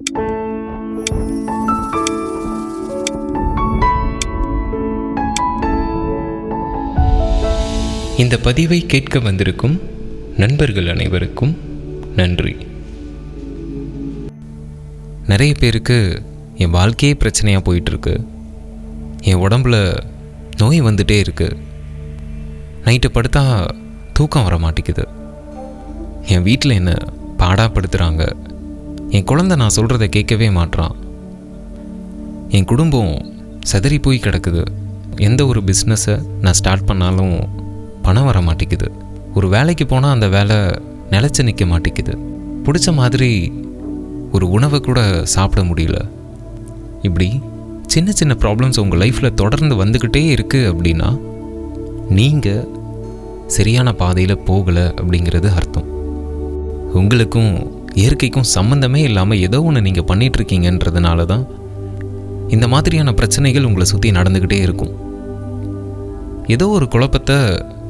இந்த பதிவை கேட்க வந்திருக்கும் நண்பர்கள் அனைவருக்கும் நன்றி. நிறைய பேருக்கு என் வாழ்க்கையே பிரச்சனையாக போயிட்டுருக்கு. என் உடம்புல நோய் வந்துட்டே இருக்கு. நைட்டு படுத்தா தூக்கம் வர மாட்டேங்குது. என் வீட்டில் என்ன பாடாப்படுத்துகிறாங்க என் குழந்தை நான் சொல்கிறத கேட்கவே மாட்றான். என் குடும்பம் சிதறி போய் கிடக்குது. எந்த ஒரு பிஸ்னஸை நான் ஸ்டார்ட் பண்ணாலும் பணம் வர மாட்டேங்குது. ஒரு வேலைக்கு போனால் அந்த வேலை நிலச்சி நிற்க மாட்டேங்குது. பிடிச்ச மாதிரி ஒரு உணவை கூட சாப்பிட முடியல. இப்படி சின்ன சின்ன ப்ராப்ளம்ஸ் உங்கள் லைஃப்பில் தொடர்ந்து வந்துக்கிட்டே இருக்குது அப்படின்னா நீங்கள் சரியான பாதையில் போகலை அப்படிங்கிறது அர்த்தம். உங்களுக்கும் இயற்கைக்கும் சம்மந்தமே இல்லாமல் ஏதோ ஒன்று நீங்கள் பண்ணிகிட்ருக்கீங்கன்றதுனால தான் இந்த மாதிரியான பிரச்சனைகள் உங்களை சுற்றி நடந்துக்கிட்டே இருக்கும். ஏதோ ஒரு குழப்பத்தை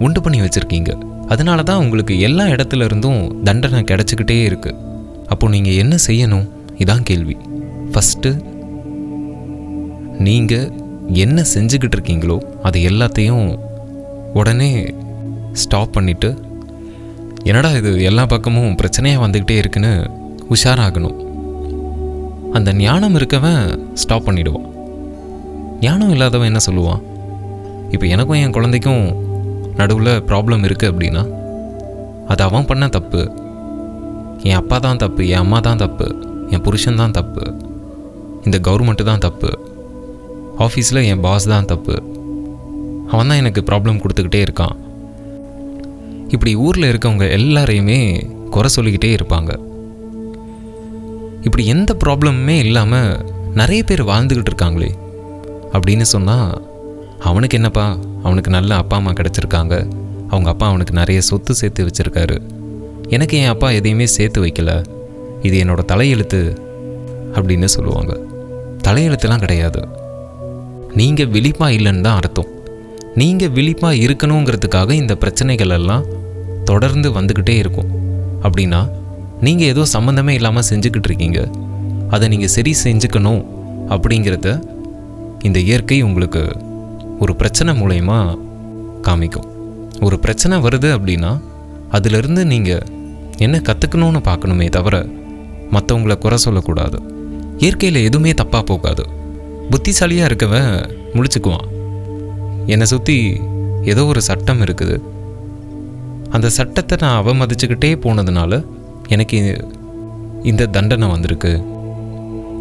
உண்டு பண்ணி வச்சுருக்கீங்க. அதனால தான் உங்களுக்கு எல்லா இடத்துல இருந்தும் தண்டனை கிடச்சிக்கிட்டே இருக்குது அப்போது நீங்கள் என்ன செய்யணும்? இதான் கேள்வி. ஃபஸ்ட்டு நீங்கள் என்ன செஞ்சுக்கிட்டு இருக்கீங்களோ அது எல்லாத்தையும் உடனே ஸ்டாப் பண்ணிவிட்டு என்னடா இது எல்லா பக்கமும் பிரச்சனையாக வந்துக்கிட்டே இருக்குன்னு உஷாராகணும். அந்த ஞானம் இருக்கவன் ஸ்டாப் பண்ணிடுவான். ஞானம் இல்லாதவன் என்ன சொல்லுவான்? இப்போ எனக்கும் என் குழந்தைக்கும் நடுவில் ப்ராப்ளம் இருக்குது அப்படின்னா அது அவன் பண்ண தப்பு. என் அப்பா தான் தப்பு என் அம்மா தான் தப்பு என் புருஷன் தான் தப்பு இந்த கவர்மெண்ட்டு தான் தப்பு ஆஃபீஸில் என் பாஸ் தான் தப்பு. அவன் தான் எனக்கு ப்ராப்ளம் கொடுத்துக்கிட்டே இருக்கான். இப்படி ஊரில் இருக்கவங்க எல்லாரையுமே குறை சொல்லிக்கிட்டே இருப்பாங்க. இப்படி எந்த ப்ராப்ளமுமே இல்லாமல் நிறைய பேர் வாழ்ந்துக்கிட்டு இருக்காங்களே அப்படின்னு சொன்னால் அவனுக்கு என்னப்பா? அவனுக்கு நல்ல அப்பா அம்மா கிடச்சிருக்காங்க. அவங்க அப்பா அவனுக்கு நிறைய சொத்து சேர்த்து வச்சுருக்காரு. எனக்கு என் அப்பா எதையுமே சேர்த்து வைக்கல. இது என்னோட தலையெழுத்து அப்படின்னு சொல்லுவாங்க. தலையெழுத்துலாம் கிடையாது. நீங்கள் விழிப்பாக இல்லைன்னு தான் அர்த்தம். நீங்கள் விழிப்பாக இருக்கணுங்கிறதுக்காக இந்த பிரச்சனைகள் எல்லாம் தொடர்ந்து வந்துக்கிட்டே இருக்கும். அப்படின்னா நீங்கள் ஏதோ சம்மந்தமே இல்லாமல் செஞ்சுக்கிட்டு இருக்கீங்க. அதை நீங்கள் சரி செஞ்சுக்கணும் அப்படிங்கிறத இந்த இயற்கை உங்களுக்கு ஒரு பிரச்சனை மூலயமா காமிக்கும். ஒரு பிரச்சனை வருது அப்படின்னா அதிலிருந்து நீங்கள் என்ன கற்றுக்கணும்னு பார்க்கணுமே தவிர மற்றவங்கள குறை சொல்லக்கூடாது. இயற்கையில் எதுவுமே தப்பாக போகாது. புத்திசாலியாக இருக்கவன் முழிச்சுக்குவான். என்னை சுற்றி ஏதோ ஒரு சட்டம் இருக்குது. அந்த சட்டத்தை நான் அவமதிச்சுக்கிட்டே போனதுனால எனக்கு இந்த தண்டனை வந்திருக்கு.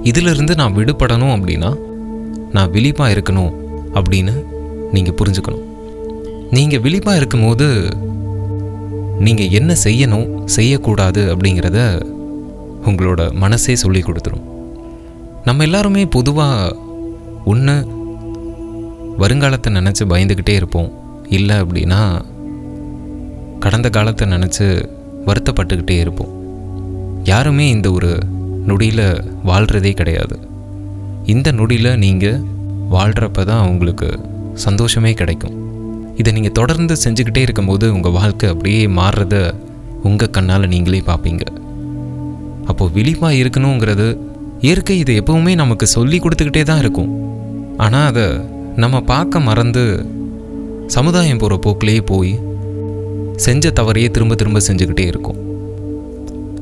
இதிலிருந்து நான் விடுபடணும் அப்படின்னா நான் விழிப்பாக இருக்கணும் அப்படின்னு நீங்கள் புரிஞ்சுக்கணும். நீங்கள் விழிப்பாக இருக்கும்போது நீங்கள் என்ன செய்யணும் செய்யக்கூடாது அப்படிங்கிறத உங்களோட மனசே சொல்லி கொடுத்துரும். நம்ம எல்லாருமே பொதுவாக ஒன்று வருங்காலத்தை நினச்சி பயந்துக்கிட்டே இருப்போம். இல்லை அப்படின்னா கடந்த காலத்தை நினச்சி வருத்தப்பட்டுக்கிட்டே இருப்போம். யாருமே இந்த ஒரு நொடியில் வாழ்கிறதே கிடையாது. இந்த நொடியில் நீங்கள் வாழ்கிறப்ப தான் உங்களுக்கு சந்தோஷமே கிடைக்கும். இதை நீங்கள் தொடர்ந்து செஞ்சுக்கிட்டே இருக்கும்போது உங்கள் வாழ்க்கை அப்படியே மாறுறத உங்கள் கண்ணால் நீங்களே பார்ப்பீங்க அப்போது விழிப்பாக இருக்கணுங்கிறது இயற்கை இதை எப்பவுமே நமக்கு சொல்லி கொடுத்துக்கிட்டே தான் இருக்கும். ஆனால் அதை நம்ம பார்க்க மறந்து சமுதாயம் போகிற போக்கிலேயே போய் செஞ்ச தவறையே திரும்ப திரும்ப செஞ்சுக்கிட்டே இருக்கும்.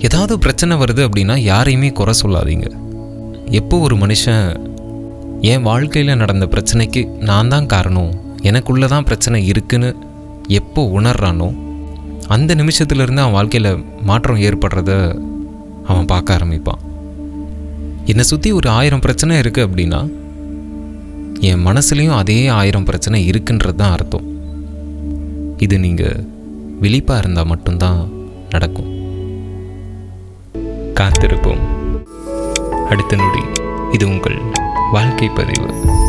ஏதாவது பிரச்சனை வருது அப்படின்னா யாரையுமே குறை சொல்லாதீங்க. எப்போ ஒரு மனுஷன் என் வாழ்க்கையில் நடந்த பிரச்சனைக்கு நான் தான் காரணம் எனக்குள்ளே தான் பிரச்சனை இருக்குன்னு எப்போ உணர்றானோ அந்த நிமிஷத்துலேருந்து அவன் வாழ்க்கையில் மாற்றம் ஏற்படுறத அவன் பார்க்க ஆரம்பிப்பான். என்னை சுற்றி ஒரு ஆயிரம் பிரச்சனை இருக்குது அப்படின்னா என் மனசுலேயும் அதே ஆயிரம் பிரச்சனை இருக்குன்றது தான் அர்த்தம். இது நீங்கள் விழிப்பாக இருந்தால் மட்டும்தான் நடக்கும். காத்திருப்போம். அடுத்த நொடி இது உங்கள் வாழ்க்கை பதிவு.